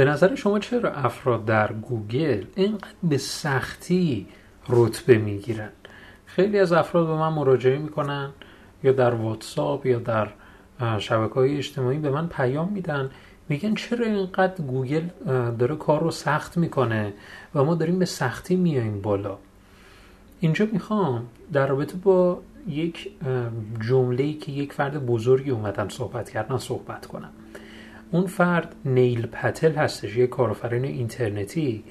به نظر شما چرا افراد در گوگل اینقدر به سختی رتبه می‌گیرن؟ خیلی از افراد به من مراجعه می‌کنن یا در واتساپ یا در شبکه های اجتماعی به من پیام میدن. میگن چرا اینقدر گوگل داره کار رو سخت می‌کنه و ما داریم به سختی میاییم بالا؟ اینجا می‌خوام در رابطه با یک جمله که یک فرد بزرگی اومدن صحبت کردن صحبت کنم. اون فرد نیل پتل هستش یک کارآفرین اینترنتی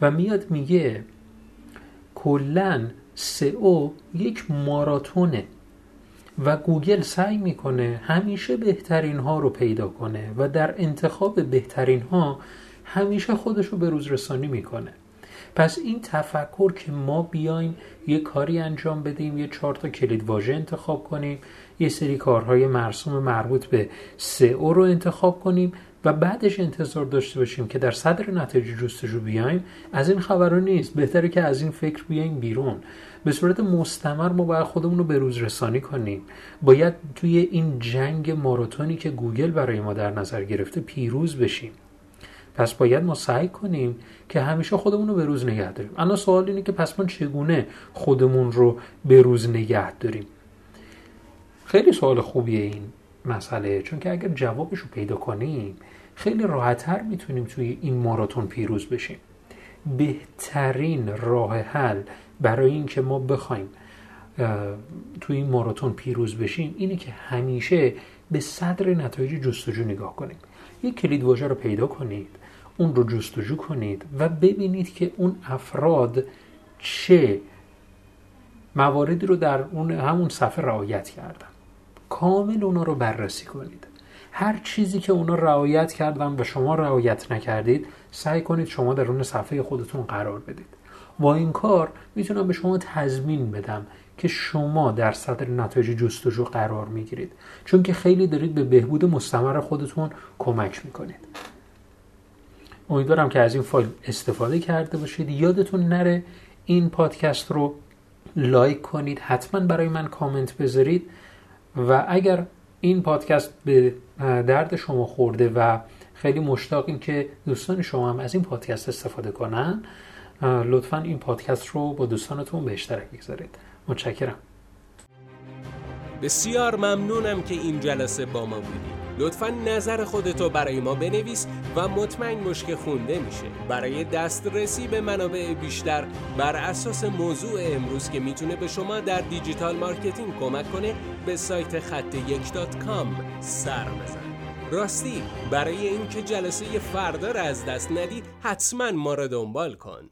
و میاد میگه کلا سئو یک ماراتونه و گوگل سعی می‌کنه همیشه بهترین ها رو پیدا کنه و در انتخاب بهترین ها همیشه خودش رو به روز رسانی می‌کنه. پس این تفکر که ما بیایم یه کاری انجام بدیم یه چهار تا کلید واژه انتخاب کنیم یه سری کارهای مرسوم مربوط به سئو رو انتخاب کنیم و بعدش انتظار داشته باشیم که در صدر نتایج جستجو بیایم از این خبرها نیست. بهتره که از این فکر بیایم بیرون. به صورت مستمر ما باید خودمون رو به روز رسانی کنیم. باید توی این جنگ ماراتونی که گوگل برای ما در نظر گرفته پیروز بشیم. پس باید ما سعی کنیم که همیشه خودمون رو به روز نگه داریم. الان سوال اینه که پس ما چگونه خودمون رو به روز نگه داریم؟ خیلی سوال خوبیه این مسئله چون که اگر جوابش رو پیدا کنیم خیلی راحتتر می‌تونیم توی این ماراتون پیروز بشیم. بهترین راه حل برای اینکه ما بخوایم توی این ماراتون پیروز بشیم اینه که همیشه به صدر نتایج جستجو نگاه کنیم یک کلید واژه رو پیدا کنید اون رو جستجو کنید و ببینید که اون افراد چه مواردی رو در اون همون صفحه رعایت کردن. کامل اونا رو بررسی کنید. هر چیزی که اونا رعایت کردن و شما رعایت نکردید سعی کنید شما در اون صفحه خودتون قرار بدید. با این کار می‌تونم به شما تضمین بدم که شما در صدر نتایج جستجو قرار می‌گیرید. چون که خیلی دارید به بهبود مستمر خودتون کمک می‌کنید. امیدوارم که از این فایل استفاده کرده باشید. یادتون نره این پادکست رو لایک کنید حتما برای من کامنت بذارید و اگر این پادکست به درد شما خورده و خیلی مشتاقیم که دوستان شما هم از این پادکست استفاده کنن لطفا این پادکست رو با دوستانتون به اشتراک بگذارید. متشکرم. بسیار ممنونم که این جلسه با ما بودید لطفا نظر خودتو برای ما بنویس و مطمئن باش که خونده میشه. برای دسترسی به منابع بیشتر بر اساس موضوع امروز که می‌تونه به شما در digital marketing کمک کنه به سایت خط یک dot com سر بزن. راستی برای اینکه جلسه فردا را از دست ندی حتما ما را دنبال کن.